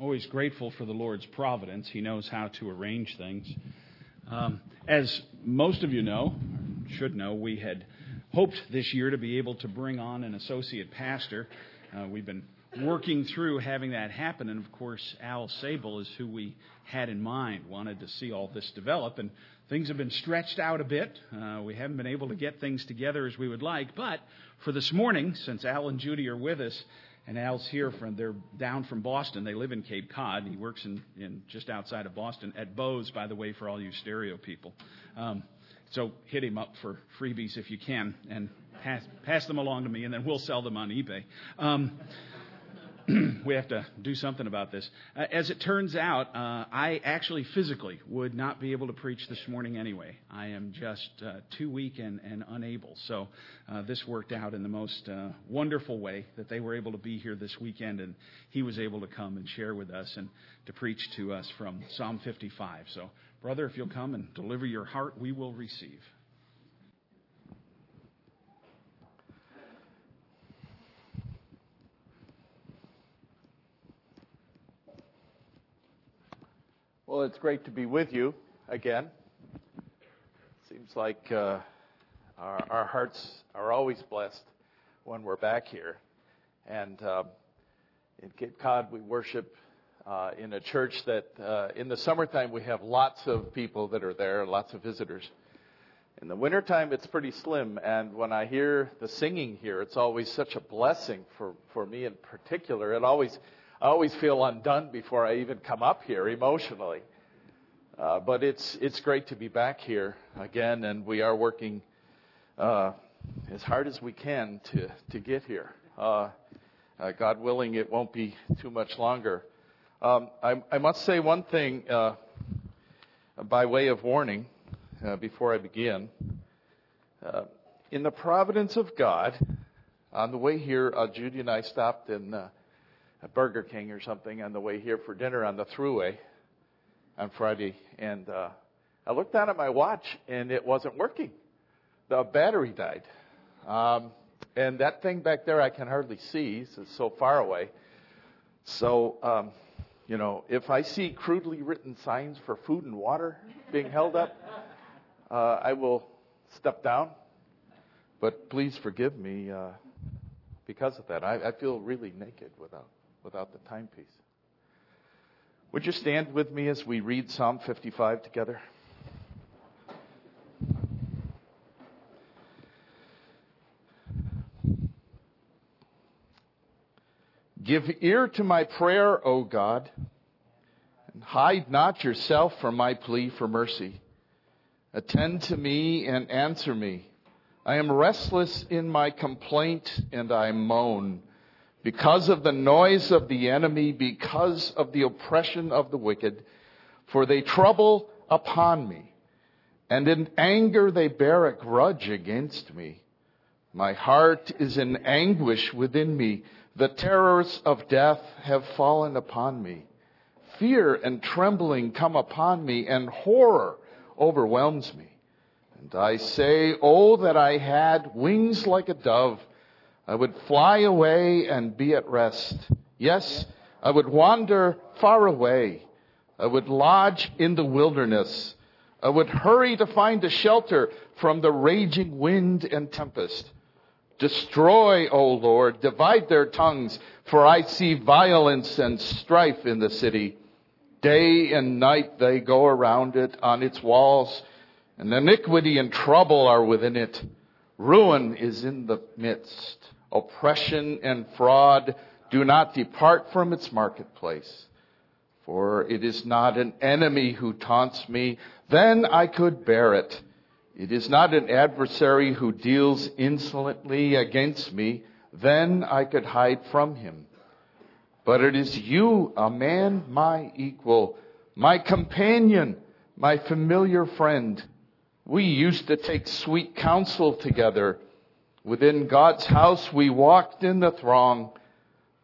always grateful for the Lord's providence. He knows how to arrange things. Um, as most of you know, should know, we had hoped this year to be able to bring on an associate pastor. Uh, we've been working through having that happen, and of course, Al Sabel is who we had in mind, wanted to see all this develop, and things have been stretched out a bit. Uh, we haven't been able to get things together as we would like, but for this morning, since Al and Judy are with us, and Al's here from they're down from Boston. They live in Cape Cod. He works in, in just outside of Boston at Bose, by the way, for all you stereo people. Um, so hit him up for freebies if you can, and pass pass them along to me, and then we'll sell them on eBay. Um, we have to do something about this. Uh, as it turns out, uh, I actually physically would not be able to preach this morning anyway. I am just uh, too weak and, and unable. So uh, this worked out in the most uh, wonderful way that they were able to be here this weekend, and he was able to come and share with us and to preach to us from Psalm 55. So, brother, if you'll come and deliver your heart, we will receive. Well, it's great to be with you again. Seems like uh, our, our, hearts are always blessed when we're back here. And um, in Cape Cod, we worship uh, in a church that uh, in the summertime we have lots of people that are there, lots of visitors. In the wintertime, it's pretty slim. And when I hear the singing here, it's always such a blessing for, for me in particular. It always I always feel undone before I even come up here emotionally. Uh, but it's it's great to be back here again, and we are working uh, as hard as we can to to get here. Uh, uh God willing, it won't be too much longer. Um, I, I, must say one thing uh, by way of warning uh, before I begin. in the providence of God, on the way here, Judy and I stopped in a Burger King or something on the way here for dinner on the thruway on Friday, and uh, I looked down at my watch and it wasn't working. The battery died. Um, and that thing back there I can hardly see, it's so far away. So, um, you know, if I see crudely written signs for food and water being held up, uh, I will step down. But please forgive me uh, because of that. I, I feel really naked without without the timepiece. Would you stand with me as we read Psalm 55 together? Give ear to my prayer, O God, and hide not yourself from my plea for mercy. Attend to me and answer me. I am restless in my complaint and I moan because of the noise of the enemy, because of the oppression of the wicked, for they trouble upon me, and in anger they bear a grudge against me. My heart is in anguish within me. The terrors of death have fallen upon me. Fear and trembling come upon me, and horror overwhelms me. And I say, Oh, that I had wings like a dove I would fly away and be at rest. Yes, I would wander far away. I would lodge in the wilderness. I would hurry to find a shelter from the raging wind and tempest. Destroy, O Lord, divide their tongues, for I see violence and strife in the city. Day and night they go around it on its walls, and iniquity and trouble are within it. Ruin is in the midst oppression and fraud do not depart from its marketplace. For it is not an enemy who taunts me, then I could bear it. It is not an adversary who deals insolently against me, then I could hide from him. But it is you, a man my equal, my companion, my familiar friend. We used to take sweet counsel together. Within God's house we walked in the throng.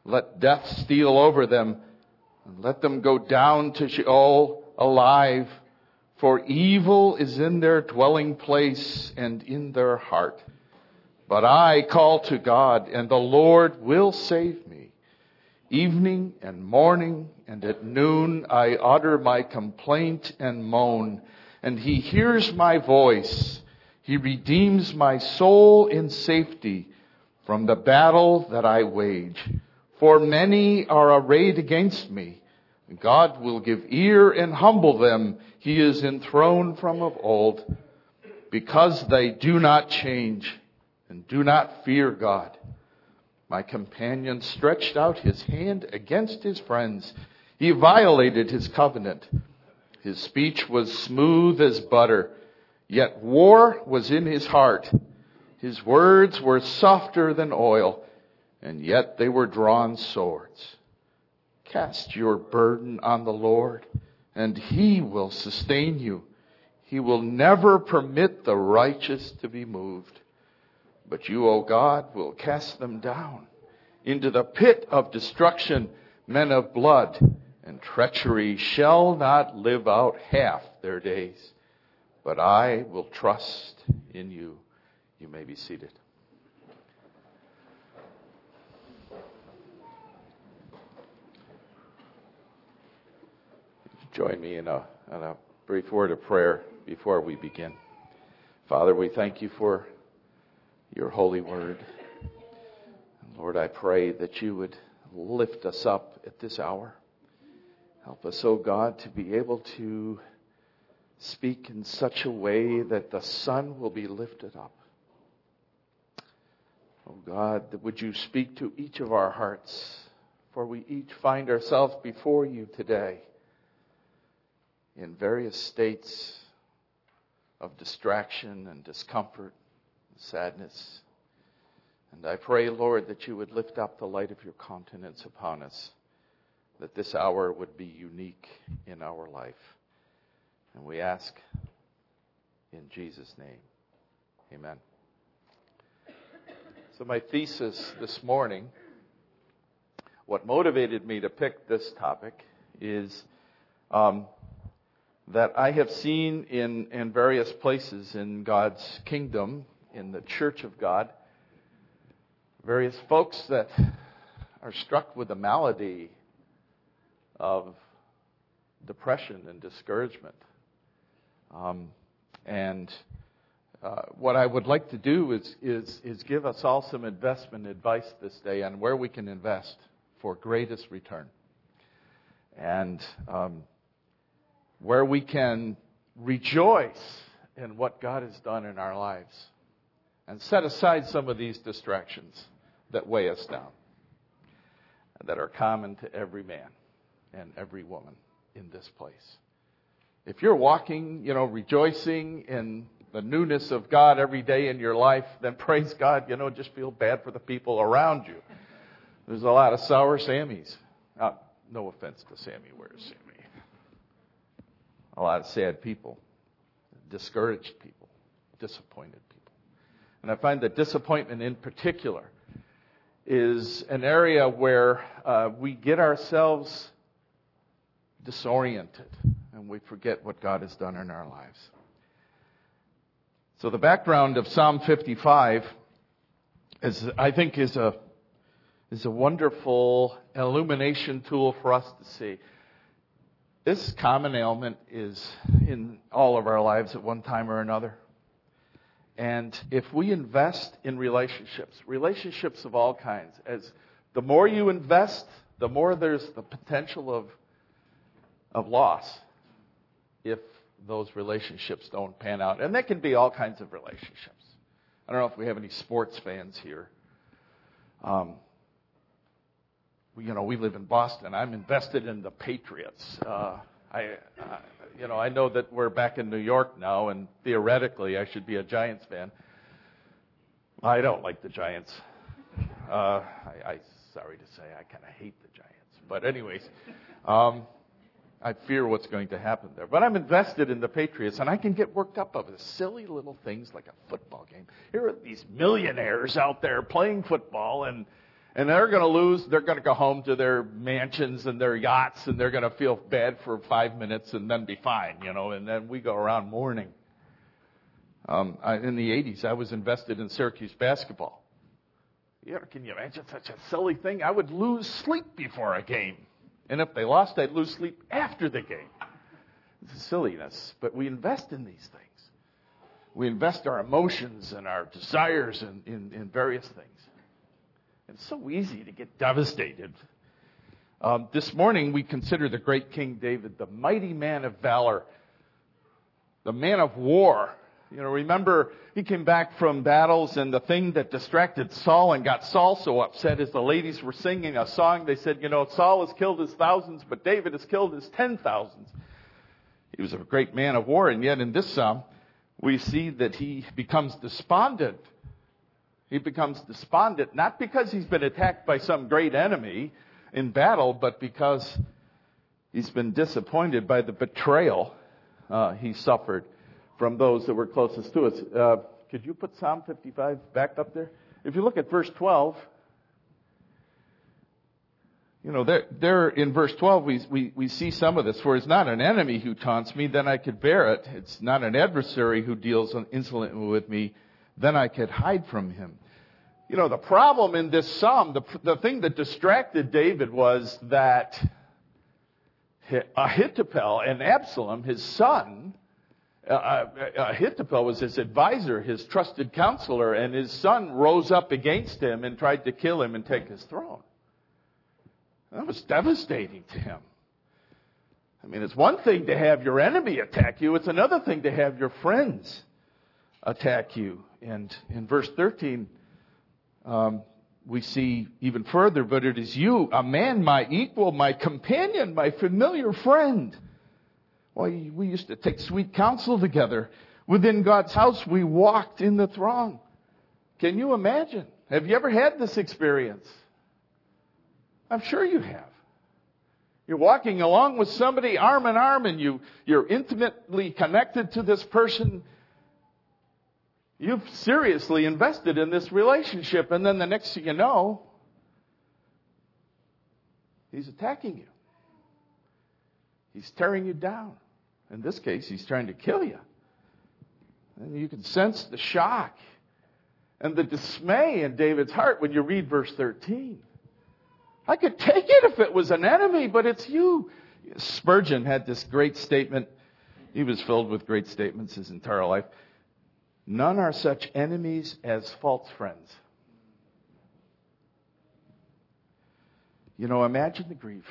Let death steal over them and let them go down to Sheol alive. For evil is in their dwelling place and in their heart. But I call to God and the Lord will save me. Evening and morning and at noon I utter my complaint and moan, and he hears my voice. He redeems my soul in safety from the battle that I wage. For many are arrayed against me. God will give ear and humble them. He is enthroned from of old because they do not change and do not fear God. My companion stretched out his hand against his friends. He violated his covenant. His speech was smooth as butter, yet war was in his heart. His words were softer than oil, and yet they were drawn swords. Cast your burden on the Lord, and he will sustain you. He will never permit the righteous to be moved. But you, O God, will cast them down into the pit of destruction, men of blood and treachery shall not live out half their days. But I will trust in you. You may be seated. Join me in a, in a brief word of prayer before we begin. Father, we thank you for your holy word. Lord, I pray that you would lift us up at this hour. Help us, O oh God, to be able to speak in such a way that the sun will be lifted up. Oh God, would you speak to each of our hearts, for we each find ourselves before you today in various states of distraction and discomfort, and sadness. And I pray, Lord, that you would lift up the light of your countenance upon us, that this hour would be unique in our life. And we ask in Jesus' name. Amen. So, my thesis this morning, what motivated me to pick this topic is um, that I have seen in, in various places in God's kingdom, in the church of God, various folks that are struck with a malady of depression and discouragement. Um, and uh, what I would like to do is, is, is give us all some investment advice this day on where we can invest for greatest return. And um, where we can rejoice in what God has done in our lives and set aside some of these distractions that weigh us down, that are common to every man and every woman in this place. If you're walking, you know, rejoicing in the newness of God every day in your life, then praise God, you know, just feel bad for the people around you. There's a lot of sour Sammys. Uh, no offense to Sammy, where's Sammy? A lot of sad people, discouraged people, disappointed people. And I find that disappointment in particular is an area where uh, we get ourselves disoriented and we forget what God has done in our lives. So the background of Psalm 55 is, I think, is a is a wonderful illumination tool for us to see. This common ailment is in all of our lives at one time or another. And if we invest in relationships, relationships of all kinds, as the more you invest, the more there's the potential of, of loss if those relationships don't pan out. And that can be all kinds of relationships. I don't know if we have any sports fans here. Um, you know, we live in Boston. I'm invested in the Patriots. Uh, I, uh, you know, I know that we're back in New York now, and theoretically, I should be a Giants fan. I don't like the Giants. Uh, I, I, sorry to say, I kind of hate the Giants. But anyways, um, I fear what's going to happen there. But I'm invested in the Patriots, and I can get worked up over silly little things like a football game. Here are these millionaires out there playing football, and and they're going to lose. They're going to go home to their mansions and their yachts, and they're going to feel bad for five minutes and then be fine, you know. And then we go around mourning. Um, I, in the '80s, I was invested in Syracuse basketball. Know, can you imagine such a silly thing? I would lose sleep before a game. And if they lost, I'd lose sleep after the game. It's silliness. But we invest in these things. We invest our emotions and our desires in, in, in various things. It's so easy to get devastated. Um, this morning, we consider the great King David, the mighty man of valor, the man of war. You know, remember, he came back from battles, and the thing that distracted Saul and got Saul so upset is the ladies were singing a song. They said, You know, Saul has killed his thousands, but David has killed his ten thousands. He was a great man of war, and yet in this psalm, we see that he becomes despondent. He becomes despondent not because he's been attacked by some great enemy in battle, but because he's been disappointed by the betrayal uh, he suffered from those that were closest to us. Uh, could you put Psalm 55 back up there? If you look at verse 12, you know, there, there in verse 12, we, we, we see some of this. For it's not an enemy who taunts me, then I could bear it. It's not an adversary who deals insolently with me, then I could hide from him. You know, the problem in this psalm, the, the thing that distracted David was that Ahithophel and Absalom, his son, uh, uh, Ahithophel was his advisor, his trusted counselor, and his son rose up against him and tried to kill him and take his throne. That was devastating to him. I mean, it's one thing to have your enemy attack you, it's another thing to have your friends attack you. And in verse 13, um, we see even further, but it is you, a man, my equal, my companion, my familiar friend. Why, we used to take sweet counsel together. Within God's house, we walked in the throng. Can you imagine? Have you ever had this experience? I'm sure you have. You're walking along with somebody arm in arm and you, you're intimately connected to this person. You've seriously invested in this relationship and then the next thing you know, he's attacking you. He's tearing you down. In this case, he's trying to kill you. And you can sense the shock and the dismay in David's heart when you read verse 13. I could take it if it was an enemy, but it's you. Spurgeon had this great statement. He was filled with great statements his entire life. None are such enemies as false friends. You know, imagine the grief.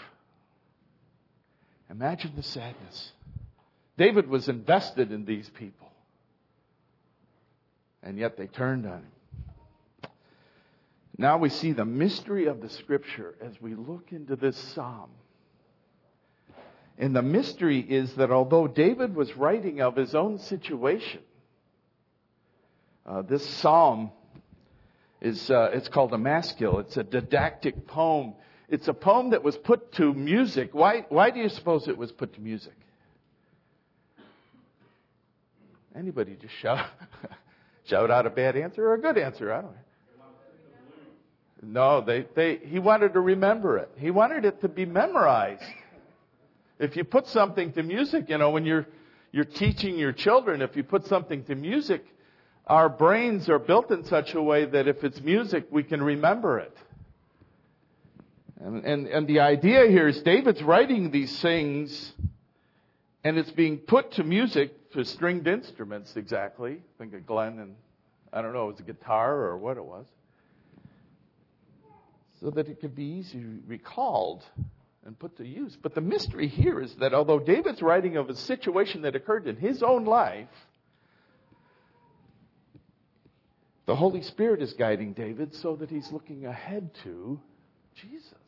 Imagine the sadness. David was invested in these people. And yet they turned on him. Now we see the mystery of the scripture as we look into this psalm. And the mystery is that although David was writing of his own situation, uh, this psalm is uh, it's called a maskil. It's a didactic poem. It's a poem that was put to music. Why, why do you suppose it was put to music? Anybody just shout, shout out a bad answer or a good answer? I don't know. No, they, they, he wanted to remember it. He wanted it to be memorized. If you put something to music, you know, when you're, you're teaching your children, if you put something to music, our brains are built in such a way that if it's music, we can remember it. And, and, and the idea here is David's writing these things and it's being put to music, to stringed instruments exactly. Think of Glenn and, I don't know, it was a guitar or what it was so that it could be easily recalled and put to use. But the mystery here is that although David's writing of a situation that occurred in his own life, the Holy Spirit is guiding David so that he's looking ahead to Jesus.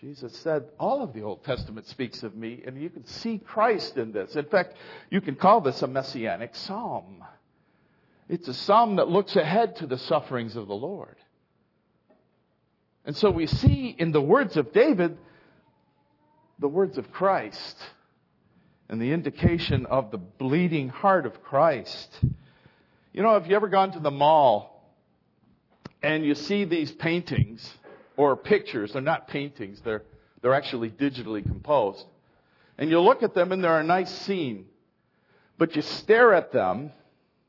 Jesus said, All of the Old Testament speaks of me, and you can see Christ in this. In fact, you can call this a messianic psalm. It's a psalm that looks ahead to the sufferings of the Lord. And so we see in the words of David the words of Christ and the indication of the bleeding heart of Christ. You know, have you ever gone to the mall and you see these paintings or pictures? They're not paintings, they're, they're actually digitally composed. And you look at them and they're a nice scene. But you stare at them,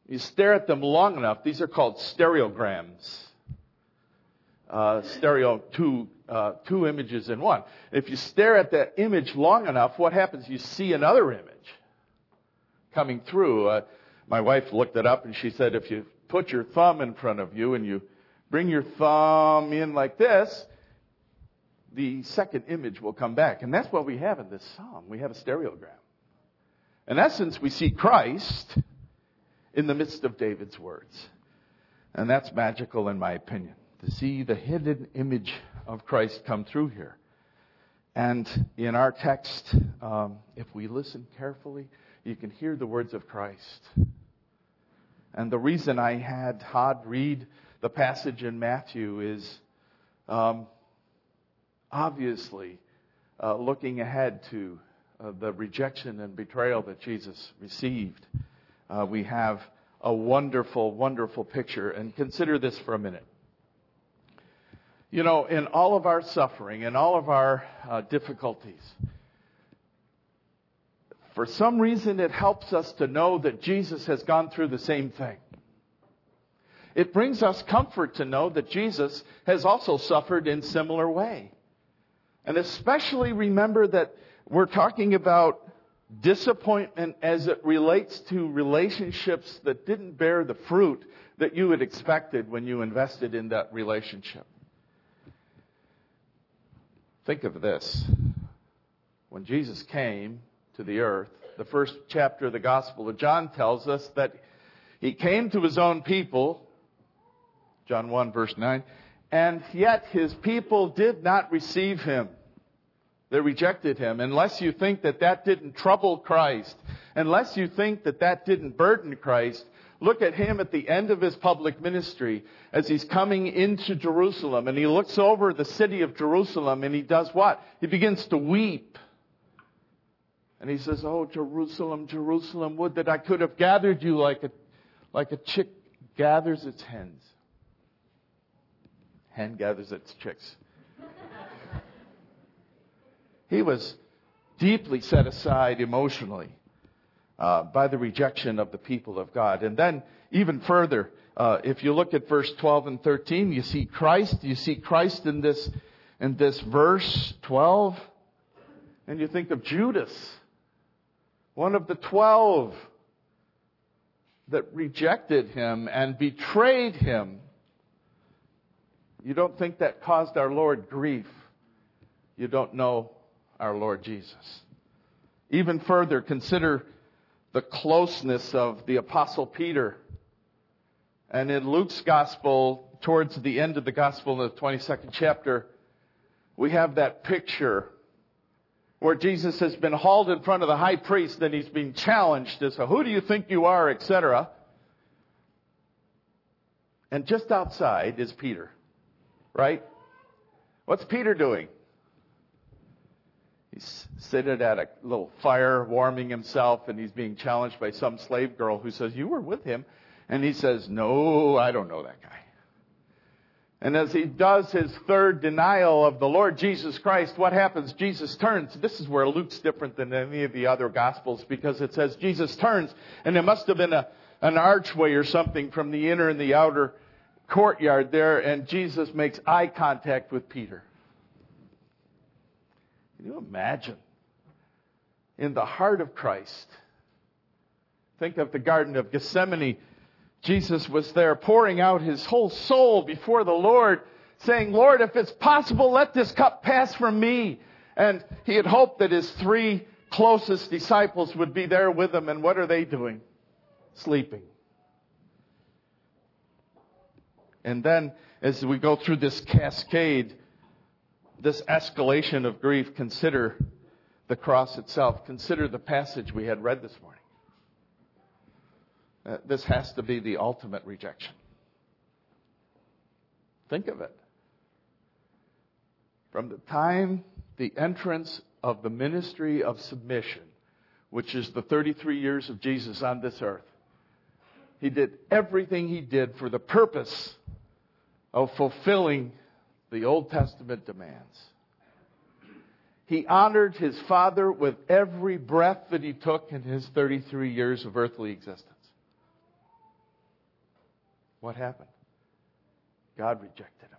you stare at them long enough, these are called stereograms. uh, stereo two uh, two images in one. If you stare at that image long enough, what happens? You see another image coming through. Uh, my wife looked it up and she said if you put your thumb in front of you and you bring your thumb in like this, the second image will come back. And that's what we have in this psalm. We have a stereogram. In essence, we see Christ in the midst of David's words. And that's magical in my opinion, to see the hidden image of Christ come through here. And in our text, um, if we listen carefully, you can hear the words of Christ. And the reason I had Todd read the passage in Matthew is um, obviously uh, looking ahead to uh, the rejection and betrayal that Jesus received. Uh, we have a wonderful, wonderful picture. And consider this for a minute. You know, in all of our suffering in all of our uh, difficulties, for some reason it helps us to know that Jesus has gone through the same thing. It brings us comfort to know that Jesus has also suffered in similar way. And especially remember that we're talking about disappointment as it relates to relationships that didn't bear the fruit that you had expected when you invested in that relationship. Think of this. When Jesus came to the earth, the first chapter of the Gospel of John tells us that he came to his own people, John 1 verse 9. And yet his people did not receive him. They rejected him. Unless you think that that didn't trouble Christ, unless you think that that didn't burden Christ, look at him at the end of his public ministry as he's coming into Jerusalem and he looks over the city of Jerusalem and he does what? He begins to weep. And he says, Oh, Jerusalem, Jerusalem, would that I could have gathered you like a, like a chick gathers its hens hen gathers its chicks. he was deeply set aside emotionally uh, by the rejection of the people of God. And then, even further, uh, if you look at verse 12 and 13, you see Christ. You see Christ in this in this verse 12, and you think of Judas, one of the twelve that rejected him and betrayed him you don't think that caused our Lord grief. You don't know our Lord Jesus. Even further, consider the closeness of the Apostle Peter. And in Luke's Gospel, towards the end of the Gospel in the 22nd chapter, we have that picture where Jesus has been hauled in front of the high priest and he's being challenged as to who do you think you are, etc. And just outside is Peter. Right? What's Peter doing? He's sitting at a little fire warming himself and he's being challenged by some slave girl who says, You were with him. And he says, No, I don't know that guy. And as he does his third denial of the Lord Jesus Christ, what happens? Jesus turns. This is where Luke's different than any of the other Gospels because it says Jesus turns, and there must have been a, an archway or something from the inner and the outer courtyard there, and Jesus makes eye contact with Peter. Can you imagine? In the heart of Christ. Think of the Garden of Gethsemane. Jesus was there pouring out his whole soul before the Lord, saying, Lord, if it's possible, let this cup pass from me. And he had hoped that his three closest disciples would be there with him, and what are they doing? Sleeping. And then as we go through this cascade, this escalation of grief, consider the cross itself. Consider the passage we had read this morning. Uh, this has to be the ultimate rejection. Think of it. From the time the entrance of the ministry of submission, which is the 33 years of Jesus on this earth, he did everything he did for the purpose of fulfilling the Old Testament demands. He honored his father with every breath that he took in his 33 years of earthly existence. What happened? God rejected him.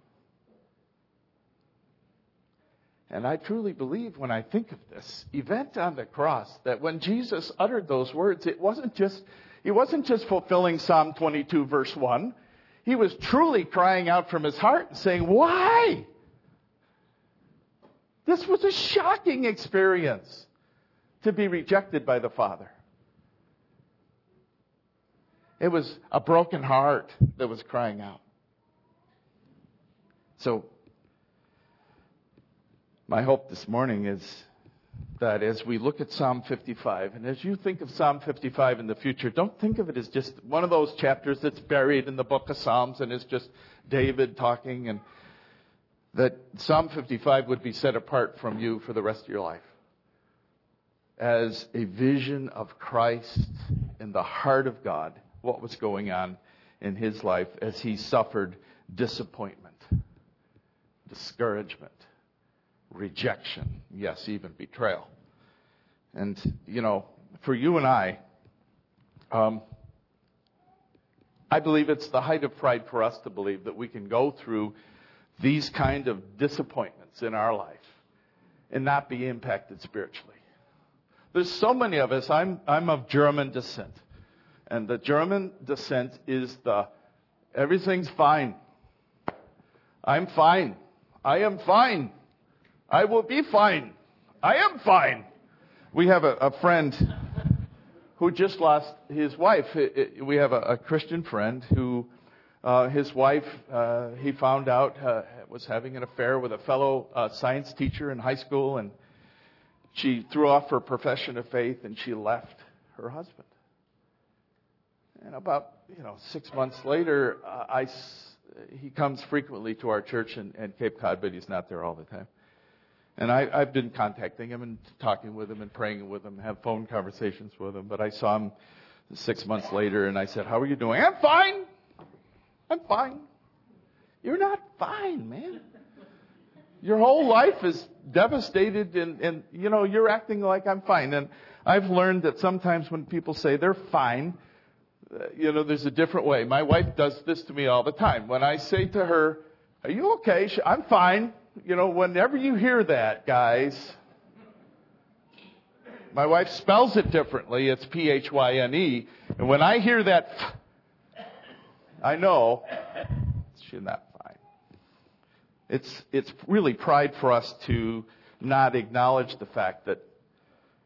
And I truly believe when I think of this event on the cross that when Jesus uttered those words, it wasn't just, he wasn't just fulfilling Psalm 22 verse 1. He was truly crying out from his heart and saying, why? This was a shocking experience to be rejected by the Father. It was a broken heart that was crying out. So, my hope this morning is that as we look at Psalm 55, and as you think of Psalm 55 in the future, don't think of it as just one of those chapters that's buried in the book of Psalms and it's just David talking, and that Psalm 55 would be set apart from you for the rest of your life. As a vision of Christ in the heart of God what was going on in his life as he suffered disappointment, discouragement, rejection, yes, even betrayal. And, you know, for you and I, um, I believe it's the height of pride for us to believe that we can go through these kind of disappointments in our life and not be impacted spiritually. There's so many of us, I'm, I'm of German descent. And the German descent is the everything's fine. I'm fine. I am fine. I will be fine. I am fine. We have a, a friend who just lost his wife. We have a, a Christian friend who, uh, his wife, uh, he found out uh, was having an affair with a fellow uh, science teacher in high school, and she threw off her profession of faith and she left her husband. And about, you know, six months later, uh, I, he comes frequently to our church in, in Cape Cod, but he's not there all the time. And I, I've been contacting him and talking with him and praying with him, have phone conversations with him. But I saw him six months later and I said, how are you doing? I'm fine. I'm fine. You're not fine, man. Your whole life is devastated and, and, you know, you're acting like I'm fine. And I've learned that sometimes when people say they're fine, uh, you know, there's a different way. My wife does this to me all the time. When I say to her, are you okay? I'm fine. You know, whenever you hear that, guys, my wife spells it differently. It's P-H-Y-N-E. And when I hear that, I know she's not fine. It's, it's really pride for us to not acknowledge the fact that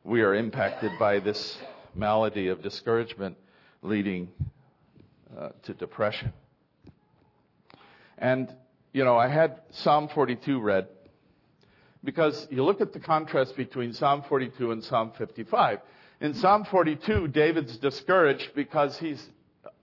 we are impacted by this malady of discouragement leading uh, to depression. And, you know, I had Psalm 42 read because you look at the contrast between Psalm 42 and Psalm 55. In Psalm 42, David's discouraged because he's,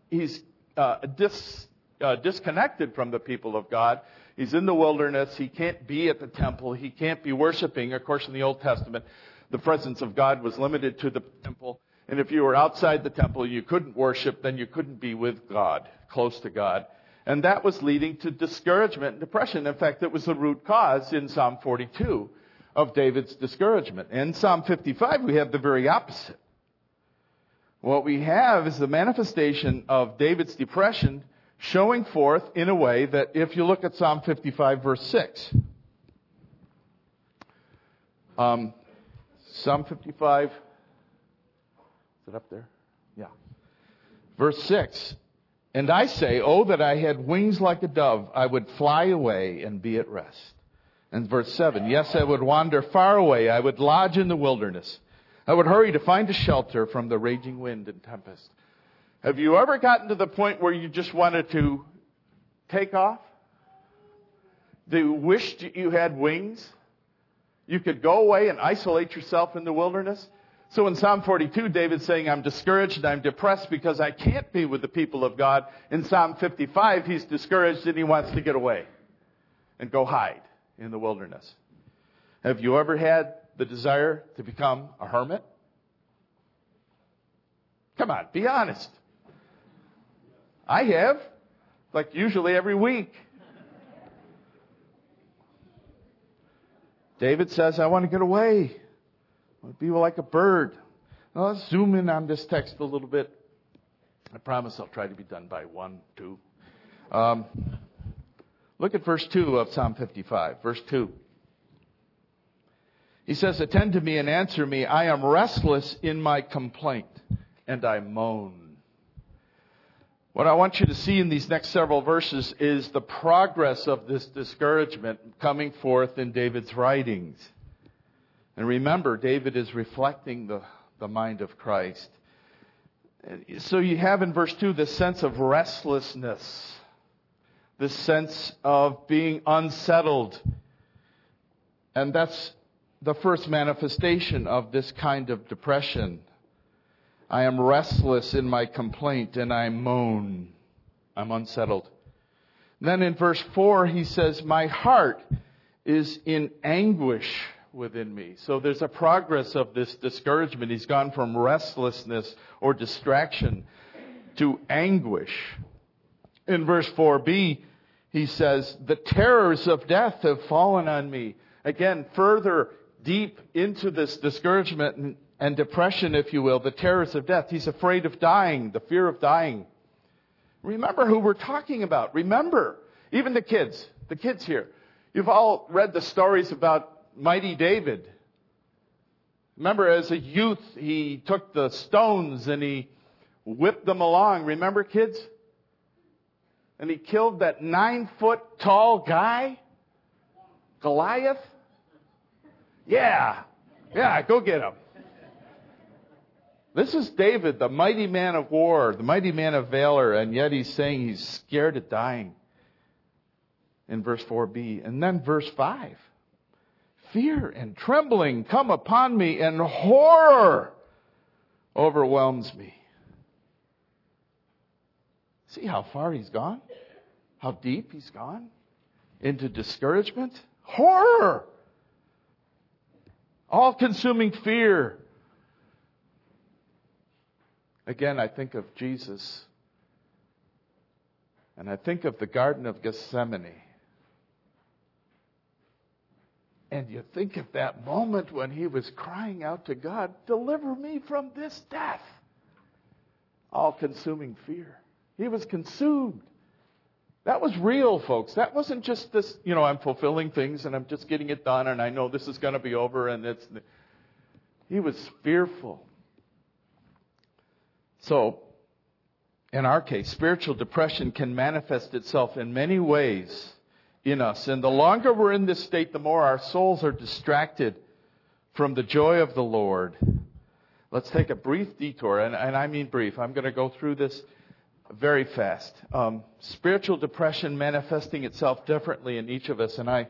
he's uh, dis, uh, disconnected from the people of God. He's in the wilderness. He can't be at the temple. He can't be worshiping. Of course, in the Old Testament, the presence of God was limited to the temple. And if you were outside the temple, you couldn't worship, then you couldn't be with God, close to God. And that was leading to discouragement and depression. In fact, it was the root cause in Psalm 42 of David's discouragement. In Psalm 55, we have the very opposite. What we have is the manifestation of David's depression showing forth in a way that if you look at Psalm 55 verse 6, um, Psalm 55 is it up there? Yeah. Verse 6. And I say, Oh, that I had wings like a dove, I would fly away and be at rest. And verse 7. Yes, I would wander far away, I would lodge in the wilderness. I would hurry to find a shelter from the raging wind and tempest. Have you ever gotten to the point where you just wanted to take off? Do you wished you had wings? You could go away and isolate yourself in the wilderness? So in Psalm 42, David's saying, I'm discouraged and I'm depressed because I can't be with the people of God. In Psalm 55, he's discouraged and he wants to get away and go hide in the wilderness. Have you ever had the desire to become a hermit? Come on, be honest. I have, like usually every week. David says, I want to get away. Be like a bird. Now let's zoom in on this text a little bit. I promise I'll try to be done by one, two. Um, look at verse 2 of Psalm 55. Verse 2. He says, Attend to me and answer me. I am restless in my complaint, and I moan. What I want you to see in these next several verses is the progress of this discouragement coming forth in David's writings. And remember, David is reflecting the, the mind of Christ. So you have in verse 2 this sense of restlessness, this sense of being unsettled. And that's the first manifestation of this kind of depression. I am restless in my complaint and I moan. I'm unsettled. Then in verse 4, he says, My heart is in anguish within me. So there's a progress of this discouragement. He's gone from restlessness or distraction to anguish. In verse 4b, he says, The terrors of death have fallen on me. Again, further deep into this discouragement and, and depression, if you will, the terrors of death. He's afraid of dying, the fear of dying. Remember who we're talking about. Remember, even the kids, the kids here. You've all read the stories about mighty David. Remember, as a youth, he took the stones and he whipped them along. Remember, kids? And he killed that nine foot tall guy, Goliath. Yeah. Yeah, go get him. This is David, the mighty man of war, the mighty man of valor, and yet he's saying he's scared of dying in verse 4b. And then verse 5. Fear and trembling come upon me, and horror overwhelms me. See how far he's gone? How deep he's gone? Into discouragement? Horror! All consuming fear. Again, I think of Jesus. And I think of the Garden of Gethsemane. And you think of that moment when he was crying out to God, Deliver me from this death. All consuming fear. He was consumed. That was real, folks. That wasn't just this, you know, I'm fulfilling things and I'm just getting it done and I know this is going to be over and it's. He was fearful. So, in our case, spiritual depression can manifest itself in many ways in us. And the longer we're in this state, the more our souls are distracted from the joy of the Lord. Let's take a brief detour, and, and I mean brief. I'm going to go through this very fast. Um, spiritual depression manifesting itself differently in each of us, and I.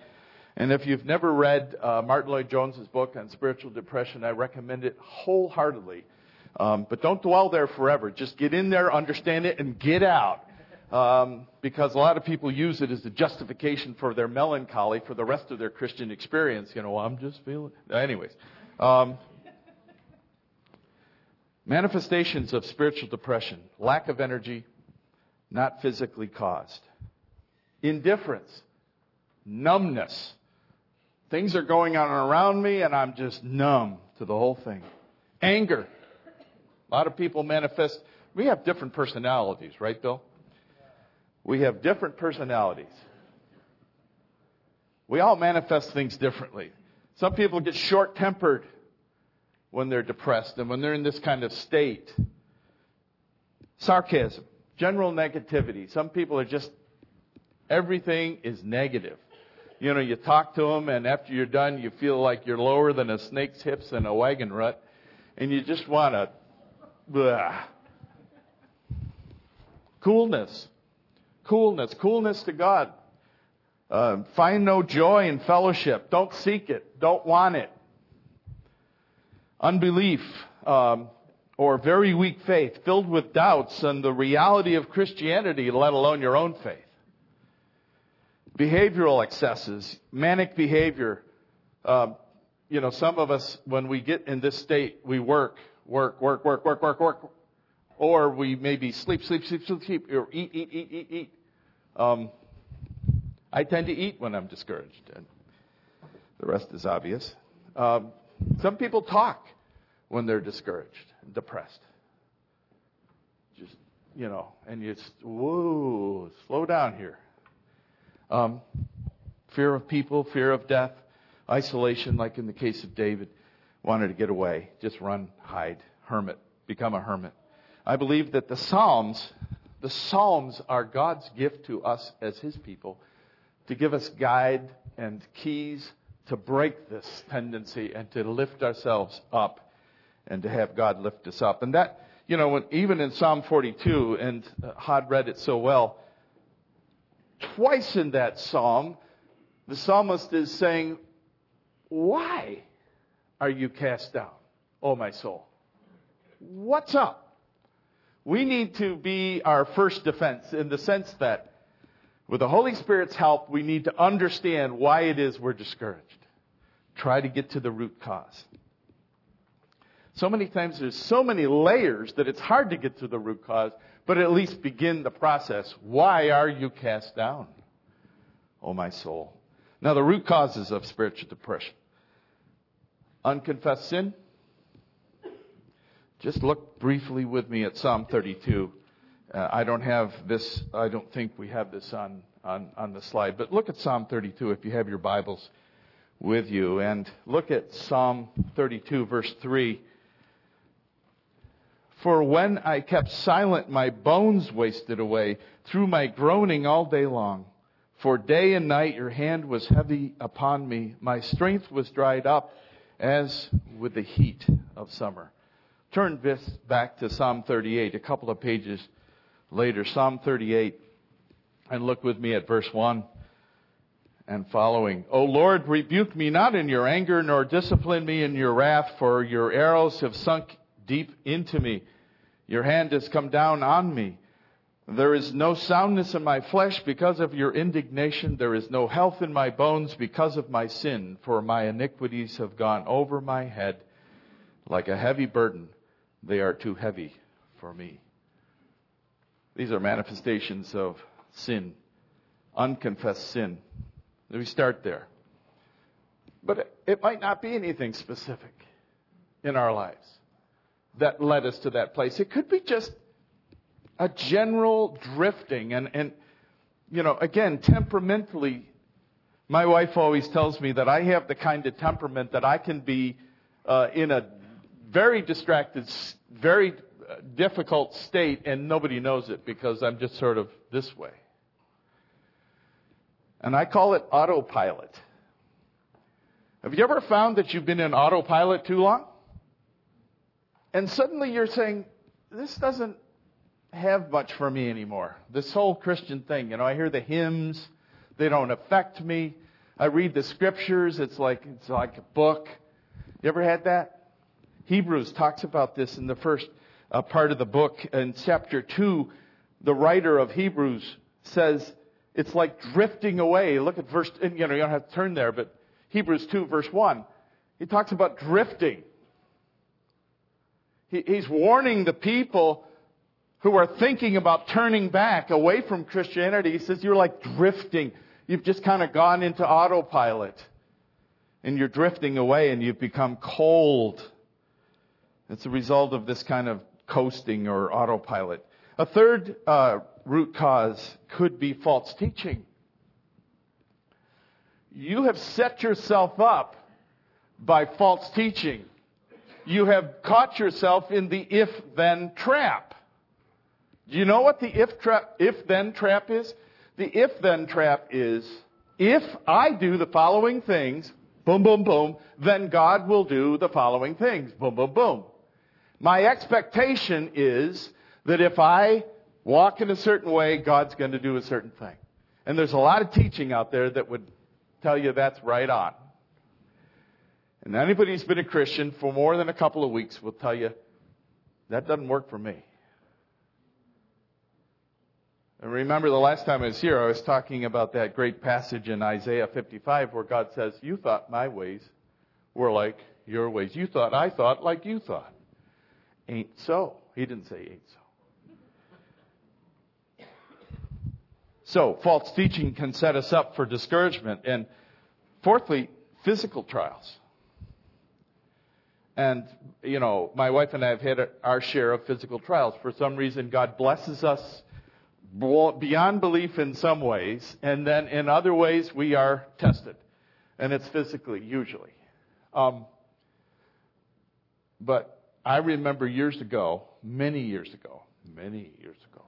And if you've never read uh, Martyn Lloyd-Jones's book on spiritual depression, I recommend it wholeheartedly. Um, but don't dwell there forever. Just get in there, understand it, and get out. Um, because a lot of people use it as a justification for their melancholy for the rest of their Christian experience. You know, I'm just feeling. Anyways, um, Manifestations of spiritual depression lack of energy, not physically caused. Indifference, numbness. Things are going on around me and I'm just numb to the whole thing. Anger. A lot of people manifest. We have different personalities, right, Bill? We have different personalities. We all manifest things differently. Some people get short tempered when they're depressed and when they're in this kind of state. Sarcasm, general negativity. Some people are just, everything is negative. You know, you talk to them and after you're done, you feel like you're lower than a snake's hips in a wagon rut and you just want to. Coolness. Coolness. Coolness to God. Uh, find no joy in fellowship. Don't seek it. Don't want it unbelief, um, or very weak faith, filled with doubts and the reality of Christianity, let alone your own faith. Behavioral excesses, manic behavior. Um, you know, some of us, when we get in this state, we work, work, work, work, work, work, work, or we maybe sleep, sleep, sleep, sleep, sleep, or eat, eat, eat, eat, eat. Um, I tend to eat when I'm discouraged, and the rest is obvious. Um, some people talk when they're discouraged and depressed. Just, you know, and you, whoa, slow down here. Um, fear of people, fear of death. isolation, like in the case of David, wanted to get away, just run, hide, hermit, become a hermit. I believe that the Psalms, the Psalms are God's gift to us as His people to give us guide and keys to break this tendency and to lift ourselves up and to have God lift us up. And that, you know, when, even in Psalm 42, and Hod read it so well, twice in that psalm, the psalmist is saying, Why are you cast down, O my soul? What's up? We need to be our first defense in the sense that with the Holy Spirit's help, we need to understand why it is we're discouraged. Try to get to the root cause. So many times there's so many layers that it's hard to get to the root cause, but at least begin the process. Why are you cast down, O my soul? Now the root causes of spiritual depression. Unconfessed sin. Just look briefly with me at Psalm 32. Uh, I don't have this, I don't think we have this on, on, on the slide, but look at Psalm 32 if you have your Bibles with you. And look at Psalm 32, verse 3. For when I kept silent, my bones wasted away through my groaning all day long. For day and night your hand was heavy upon me. My strength was dried up as with the heat of summer. Turn this back to Psalm 38, a couple of pages later. Psalm 38, and look with me at verse 1 and following. O Lord, rebuke me not in your anger, nor discipline me in your wrath, for your arrows have sunk deep into me. Your hand has come down on me. There is no soundness in my flesh because of your indignation. There is no health in my bones because of my sin, for my iniquities have gone over my head like a heavy burden. They are too heavy for me. These are manifestations of sin, unconfessed sin. Me start there. But it might not be anything specific in our lives that led us to that place. It could be just a general drifting and, and you know, again, temperamentally, my wife always tells me that I have the kind of temperament that I can be uh, in a very distracted, very uh, difficult state and nobody knows it because I'm just sort of this way. And I call it autopilot. Have you ever found that you've been in autopilot too long? And suddenly you're saying, this doesn't have much for me anymore. This whole Christian thing, you know, I hear the hymns, they don't affect me. I read the scriptures, it's like it's like a book. You ever had that? Hebrews talks about this in the first uh, part of the book in chapter 2. The writer of Hebrews says it's like drifting away. Look at verse, you know, you don't have to turn there, but Hebrews 2 verse 1. He talks about drifting. He, he's warning the people who are thinking about turning back away from Christianity. He says, you're like drifting. You've just kind of gone into autopilot. And you're drifting away and you've become cold. It's a result of this kind of coasting or autopilot. A third uh, root cause could be false teaching. You have set yourself up by false teaching you have caught yourself in the if then trap. Do you know what the if trap, if then trap is? The if then trap is, if I do the following things, boom, boom, boom, then God will do the following things, boom, boom, boom. My expectation is that if I walk in a certain way, God's going to do a certain thing. And there's a lot of teaching out there that would tell you that's right on. And anybody who's been a Christian for more than a couple of weeks will tell you that doesn't work for me. And remember the last time I was here, I was talking about that great passage in Isaiah 55 where God says, You thought my ways were like your ways. You thought I thought like you thought. Ain't so. He didn't say ain't so. So, false teaching can set us up for discouragement. And fourthly, physical trials. And, you know, my wife and I have had our share of physical trials. For some reason, God blesses us beyond belief in some ways, and then in other ways, we are tested. and it's physically usually. Um, but I remember years ago, many years ago, many years ago.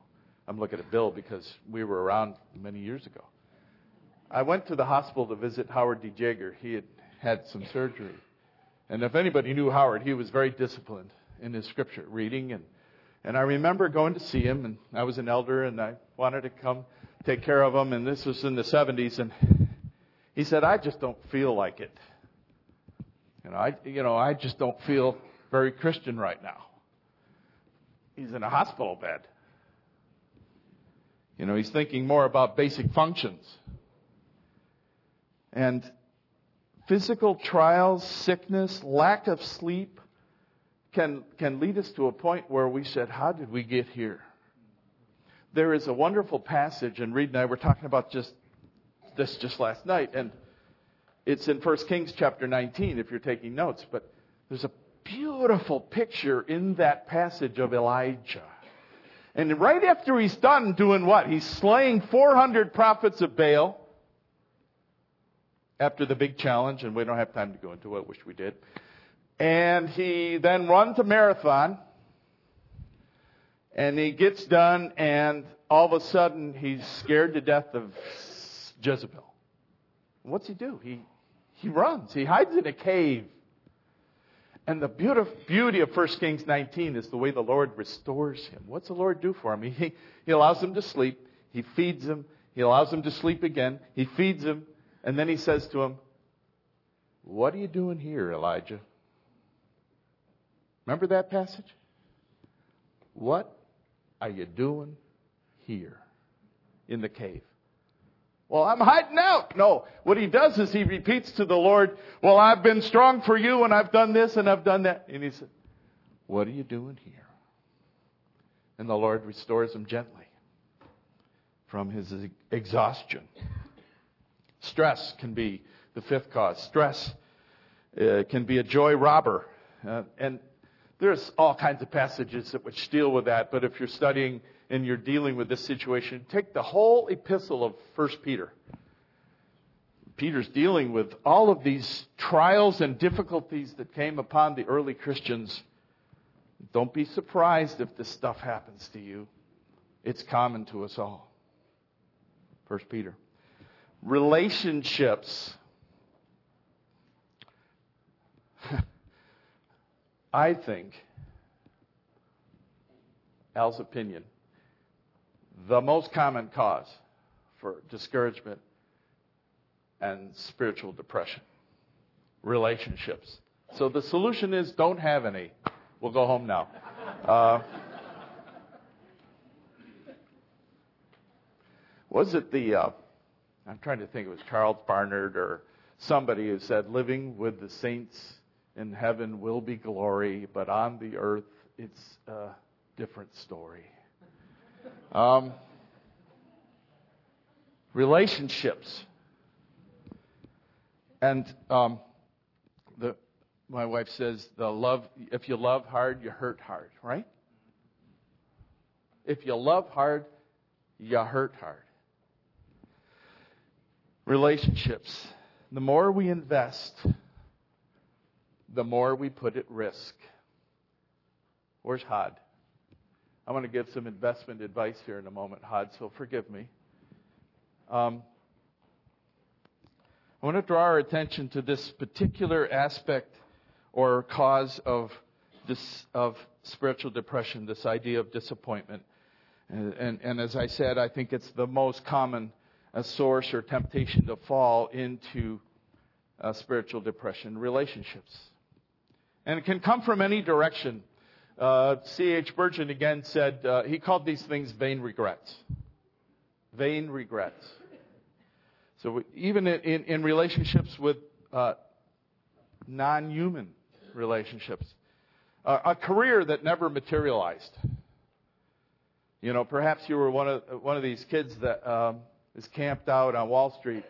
I'm looking at Bill because we were around many years ago. I went to the hospital to visit Howard D. Jager. He had had some surgery. And if anybody knew Howard, he was very disciplined in his scripture reading. And, and I remember going to see him, and I was an elder, and I wanted to come take care of him. And this was in the 70s. And he said, I just don't feel like it. You know, I, you know, I just don't feel very Christian right now. He's in a hospital bed. You know, he's thinking more about basic functions. And physical trials, sickness, lack of sleep can, can lead us to a point where we said, How did we get here? There is a wonderful passage, and Reed and I were talking about just this just last night, and it's in 1 Kings chapter 19 if you're taking notes, but there's a beautiful picture in that passage of Elijah. And right after he's done doing what? He's slaying 400 prophets of Baal after the big challenge, and we don't have time to go into it, wish we did. And he then runs a marathon, and he gets done, and all of a sudden he's scared to death of Jezebel. What's he do? He, he runs. He hides in a cave. And the beauty of 1 Kings 19 is the way the Lord restores him. What's the Lord do for him? He, he allows him to sleep. He feeds him. He allows him to sleep again. He feeds him. And then he says to him, What are you doing here, Elijah? Remember that passage? What are you doing here in the cave? Well, I'm hiding out. No. What he does is he repeats to the Lord, Well, I've been strong for you and I've done this and I've done that. And he said, What are you doing here? And the Lord restores him gently from his exhaustion. Stress can be the fifth cause. Stress uh, can be a joy robber. Uh, and there's all kinds of passages that which deal with that, but if you're studying and you're dealing with this situation, take the whole epistle of 1 Peter. Peter's dealing with all of these trials and difficulties that came upon the early Christians. Don't be surprised if this stuff happens to you. It's common to us all. 1 Peter relationships. I think, Al's opinion, the most common cause for discouragement and spiritual depression. Relationships. So the solution is don't have any. We'll go home now. Uh, was it the uh, I'm trying to think it was Charles Barnard or somebody who said, living with the saints in heaven will be glory, but on the earth it's a different story. Um, relationships. And um, the, my wife says, the love, if you love hard, you hurt hard, right? If you love hard, you hurt hard relationships. The more we invest, the more we put at risk. Where's Hod? I want to give some investment advice here in a moment, Hod, so forgive me. Um, I want to draw our attention to this particular aspect or cause of, this, of spiritual depression, this idea of disappointment. And, and, and as I said, I think it's the most common a source or temptation to fall into uh, spiritual depression relationships. And it can come from any direction. Uh, C.H. Spurgeon again said uh, he called these things vain regrets. Vain regrets. So even in, in, relationships with uh, non-human relationships, uh, a career that never materialized. You know, perhaps you were one of one of these kids that um, is camped out on Wall Street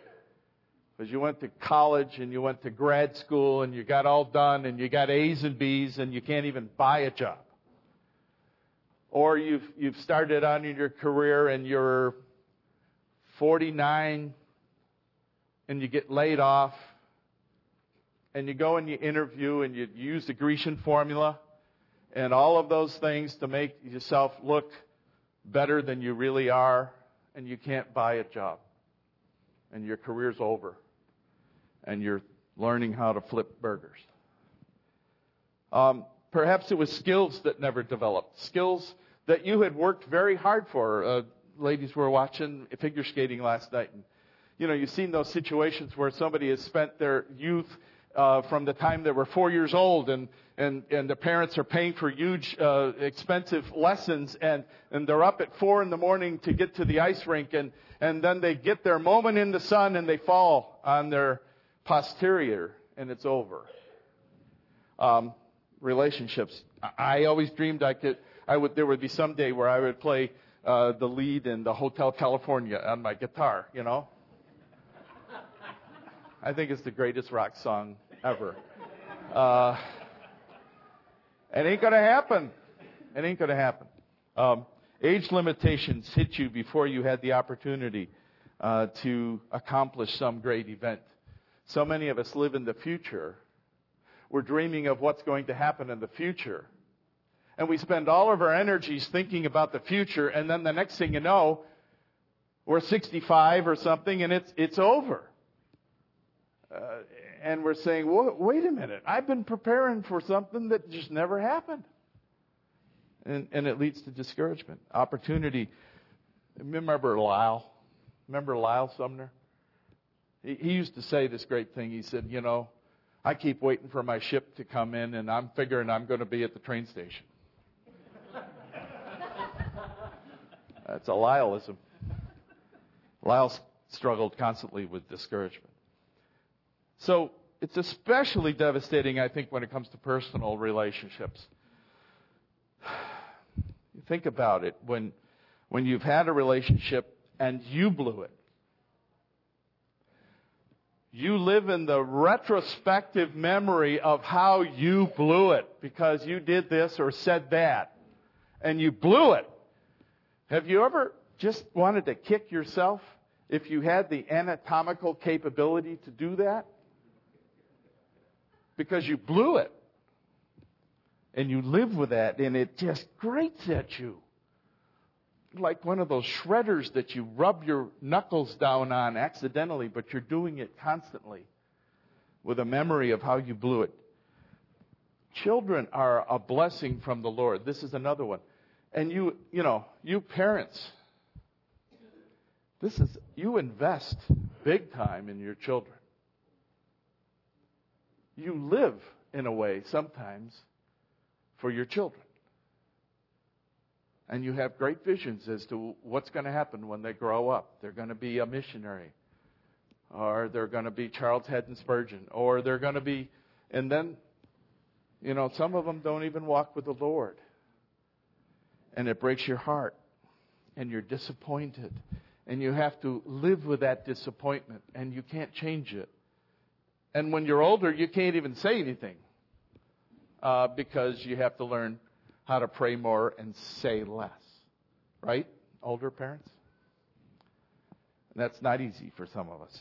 because you went to college and you went to grad school and you got all done and you got A's and B's and you can't even buy a job. Or you've, you've started on in your career and you're 49 and you get laid off and you go and you interview and you use the Grecian formula and all of those things to make yourself look better than you really are, and you can't buy a job. And your career's over. And you're learning how to flip burgers. Um, perhaps it was skills that never developed. Skills that you had worked very hard for. Uh, ladies were watching figure skating last night. And, you know, you've seen those situations where somebody has spent their youth uh, from the time they were four years old and and and the parents are paying for huge uh, expensive lessons and and they're up at four in the morning to get to the ice rink and and then they get their moment in the sun and they fall on their posterior and it's over um, relationships I, always dreamed i could i would there would be some day where i would play uh, the lead in the hotel california on my guitar you know I think it's the greatest rock song ever. Uh, it ain't gonna happen. It ain't gonna happen. Um, age limitations hit you before you had the opportunity uh, to accomplish some great event. So many of us live in the future. We're dreaming of what's going to happen in the future. And we spend all of our energies thinking about the future, and then the next thing you know, we're 65 or something, and it's, it's over. Uh, and we're saying, wait a minute, I've been preparing for something that just never happened. And, and it leads to discouragement. Opportunity. Remember Lyle? Remember Lyle Sumner? He, he used to say this great thing. He said, you know, I keep waiting for my ship to come in, and I'm figuring I'm going to be at the train station. That's a Lyleism. Lyle struggled constantly with discouragement. So it's especially devastating, I think, when it comes to personal relationships. Think about it when, when you've had a relationship and you blew it. You live in the retrospective memory of how you blew it because you did this or said that. And you blew it. Have you ever just wanted to kick yourself if you had the anatomical capability to do that? because you blew it. And you live with that, and it just grates at you. Like one of those shredders that you rub your knuckles down on accidentally, but you're doing it constantly with a memory of how you blew it. Children are a blessing from the Lord. This is another one. And you, you know, you parents, this is, you invest big time in your children you live in a way sometimes for your children. And you have great visions as to what's going to happen when they grow up. They're going to be a missionary, or they're going to be Charles Haddon Spurgeon, or they're going to be, and then, you know, some of them don't even walk with the Lord. And it breaks your heart, and you're disappointed, and you have to live with that disappointment, and you can't change it. And when you're older, you can't even say anything uh, because you have to learn how to pray more and say less. Right? Older parents? And that's not easy for some of us.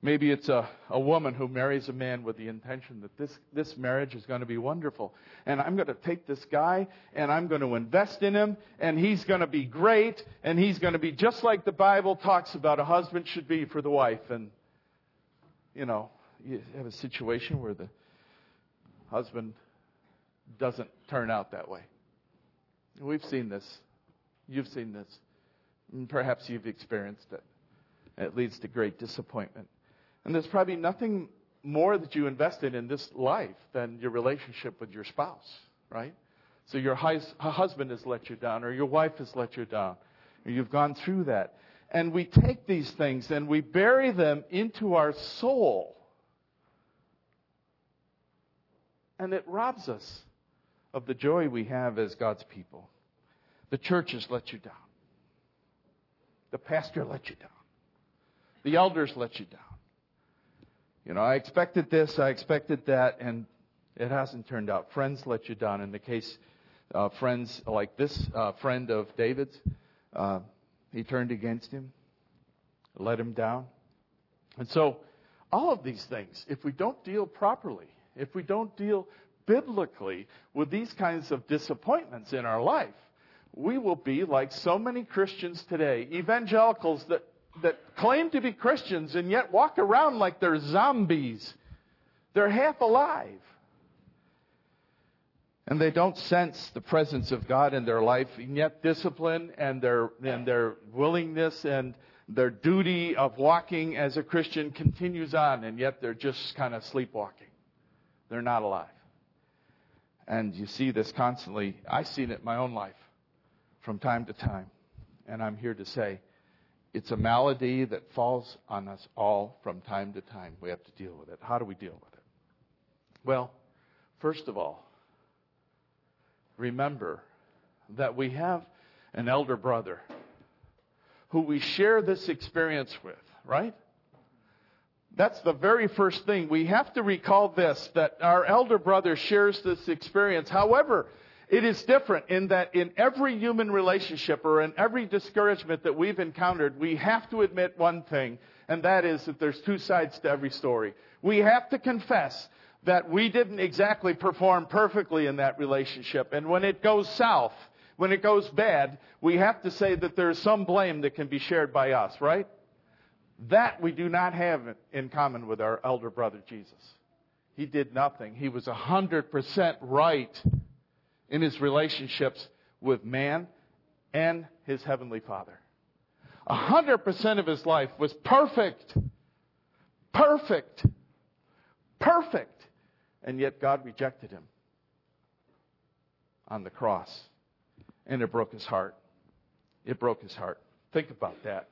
Maybe it's a, a woman who marries a man with the intention that this, this marriage is going to be wonderful. And I'm going to take this guy and I'm going to invest in him and he's going to be great and he's going to be just like the Bible talks about a husband should be for the wife. And you know, you have a situation where the husband doesn't turn out that way. We've seen this. You've seen this. And perhaps you've experienced it. It leads to great disappointment. And there's probably nothing more that you invested in this life than your relationship with your spouse, right? So your husband has let you down, or your wife has let you down, or you've gone through that and we take these things and we bury them into our soul. And it robs us of the joy we have as God's people. The churches let you down. The pastor let you down. The elders let you down. You know, I expected this, I expected that, and it hasn't turned out. Friends let you down. In the case, uh, friends like this uh, friend of David's, uh, he turned against him, let him down. And so All of these things, if we don't deal properly, if we don't deal biblically with these kinds of disappointments in our life, we will be like so many Christians today, evangelicals that, that claim to be Christians and yet walk around like they're zombies. They're half alive. And they don't sense the presence of God in their life, and yet discipline and their, and their willingness and their duty of walking as a Christian continues on, and yet they're just kind of sleepwalking. They're not alive. And you see this constantly. I've seen it in my own life from time to time. And I'm here to say it's a malady that falls on us all from time to time. We have to deal with it. How do we deal with it? Well, first of all, remember that we have an elder brother who we share this experience with, right? That's the very first thing. We have to recall this, that our elder brother shares this experience. However, it is different in that in every human relationship or in every discouragement that we've encountered, we have to admit one thing, and that is that there's two sides to every story. We have to confess that we didn't exactly perform perfectly in that relationship. And when it goes south, when it goes bad, we have to say that there's some blame that can be shared by us, right? That we do not have in common with our elder brother Jesus. He did nothing. He was 100% right in his relationships with man and his heavenly Father. 100% of his life was perfect. Perfect. Perfect. And yet God rejected him on the cross. And it broke his heart. It broke his heart. Think about that.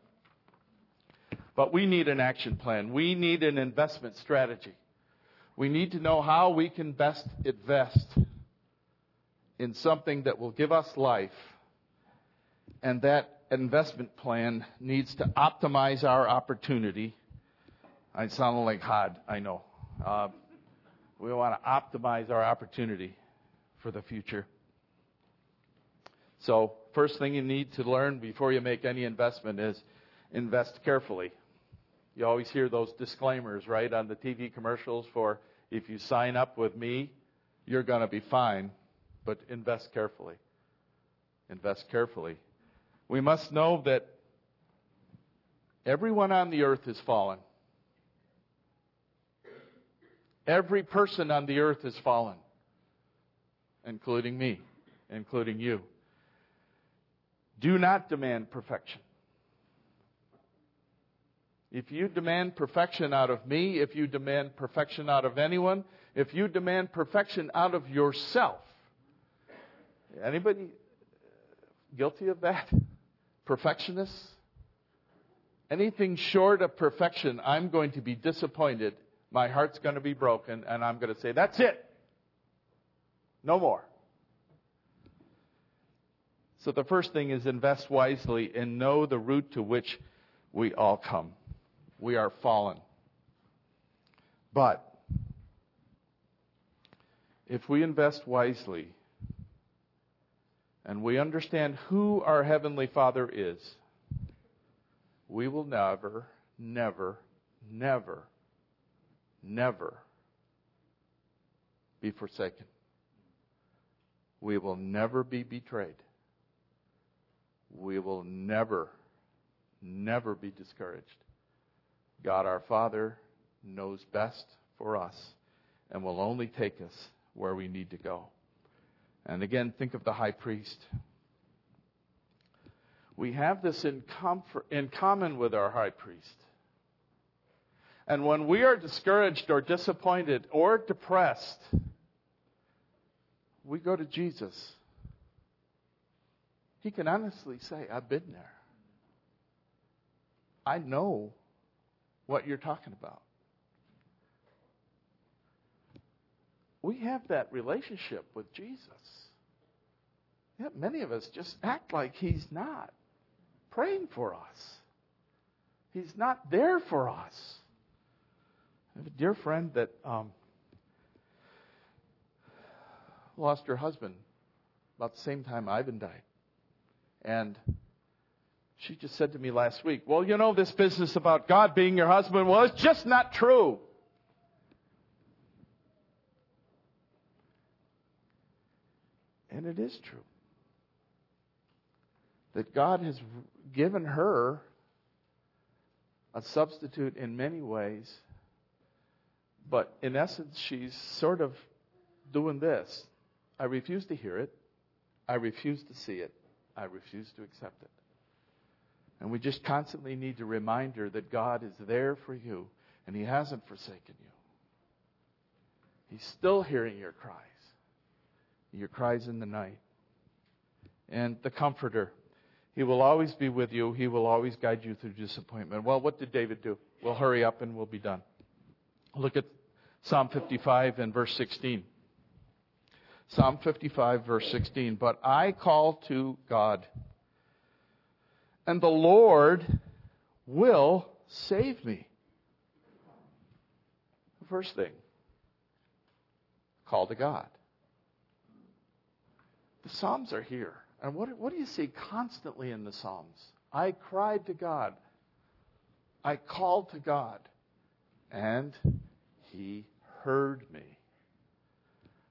But we need an action plan. We need an investment strategy. We need to know how we can best invest in something that will give us life. And that investment plan needs to optimize our opportunity. I sound like Hod, I know. Uh, we want to optimize our opportunity for the future. So, first thing you need to learn before you make any investment is invest carefully. You always hear those disclaimers, right, on the TV commercials for if you sign up with me, you're going to be fine, but invest carefully. Invest carefully. We must know that everyone on the earth is fallen. Every person on the earth is fallen, including me, including you. Do not demand perfection. If you demand perfection out of me, if you demand perfection out of anyone, if you demand perfection out of yourself, anybody guilty of that? Perfectionists? Anything short of perfection, I'm going to be disappointed my heart's going to be broken, and I'm going to say, That's it. No more. So the first thing is invest wisely and know the route to which we all come. We are fallen. But if we invest wisely and we understand who our Heavenly Father is, we will never, never, never never be forsaken. We will never be betrayed. We will never, never be discouraged. God our Father knows best for us and will only take us where we need to go. And again, think of the high priest. We have this in, comfort, in common with our high priest. And when we are discouraged or disappointed or depressed, we go to Jesus. He can honestly say, I've been there. I know what you're talking about. We have that relationship with Jesus. Yet many of us just act like He's not praying for us. He's not there for us. I have a dear friend that um, lost her husband about the same time Ivan died. And She just said to me last week, Well, you know, this business about God being your husband, well, it's just not true. And it is true. That God has given her a substitute in many ways, but in essence, she's sort of doing this. I refuse to hear it. I refuse to see it. I refuse to accept it. And we just constantly need to remind her that God is there for you and He hasn't forsaken you. He's still hearing your cries, your cries in the night. And the Comforter, He will always be with you. He will always guide you through disappointment. Well, what did David do? We'll hurry up and we'll be done. Look at Psalm 55 and verse 16. Psalm 55, verse 16. But I call to God, and the Lord will save me. First thing, call to God. The Psalms are here. And what, what do you see constantly in the Psalms? I cried to God. I called to God. And He heard me.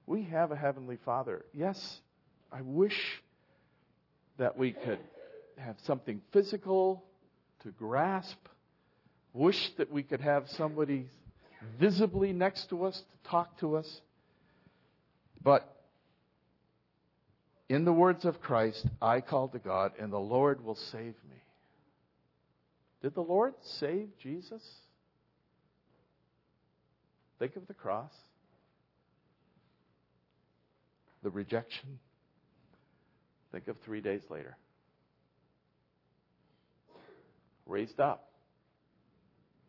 We have a Heavenly Father. Yes, I wish that we could have something physical to grasp. Wish that we could have somebody visibly next to us to talk to us. But in the words of Christ, I call to God, and the Lord will save me. Did the Lord save Jesus? Think of the cross the rejection. Think of three days later. Raised up.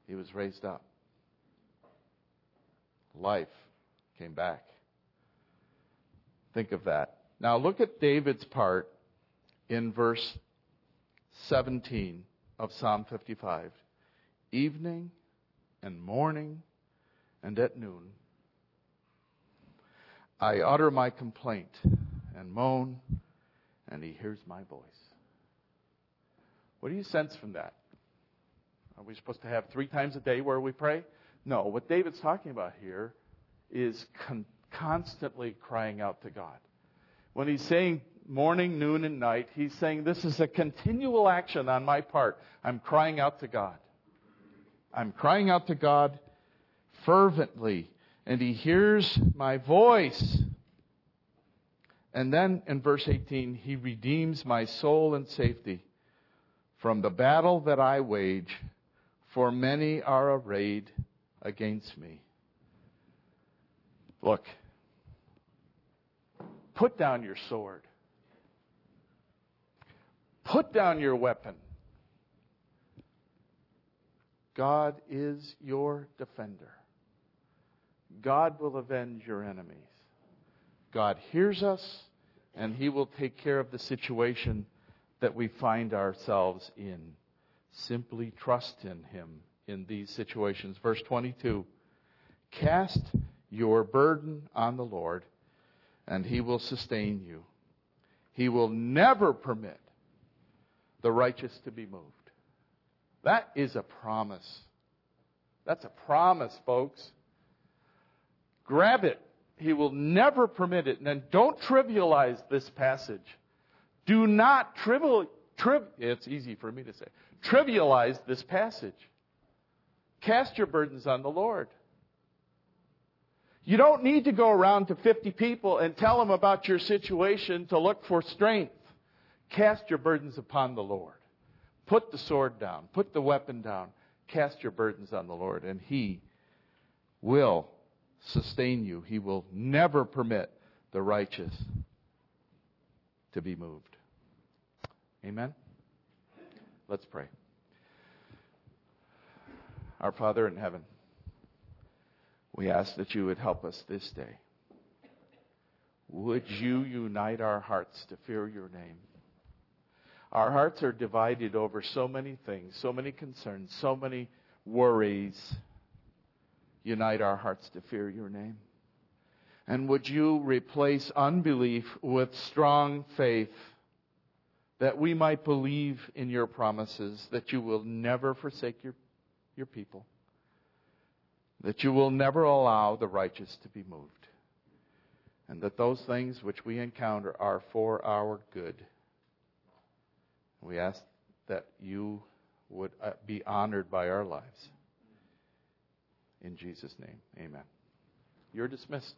He was raised up. Life came back. Think of that. Now look at David's part in verse 17 of Psalm 55. Evening and morning and at noon I utter my complaint and moan, and he hears my voice. What do you sense from that? Are we supposed to have three times a day where we pray? No. What David's talking about here is con- constantly crying out to God. When he's saying morning, noon, and night, he's saying this is a continual action on my part. I'm crying out to God. I'm crying out to God fervently and he hears my voice. And then in verse 18, he redeems my soul and safety from the battle that I wage, for many are arrayed against me. Look, put down your sword. Put down your weapon. God is your defender. God will avenge your enemies. God hears us, and He will take care of the situation that we find ourselves in. Simply trust in Him in these situations. Verse 22 Cast your burden on the Lord, and He will sustain you. He will never permit the righteous to be moved. That is a promise. That's a promise, folks. Grab it. He will never permit it. And then don't trivialize this passage. Do not trivial, tri- it's easy for me to say, trivialize this passage. Cast your burdens on the Lord. You don't need to go around to 50 people and tell them about your situation to look for strength. Cast your burdens upon the Lord. Put the sword down. Put the weapon down. Cast your burdens on the Lord, and He will sustain you. He will never permit the righteous to be moved. Amen? Let's pray. Our Father in heaven, we ask that you would help us this day. Would you unite our hearts to fear your name? Our hearts are divided over so many things, so many concerns, so many worries unite our hearts to fear your name. And would you replace unbelief with strong faith, that we might believe in your promises, that you will never forsake your, your people, that you will never allow the righteous to be moved, and that those things which we encounter are for our good. We ask that you would uh, be honored by our lives. In Jesus' name, amen. You're dismissed.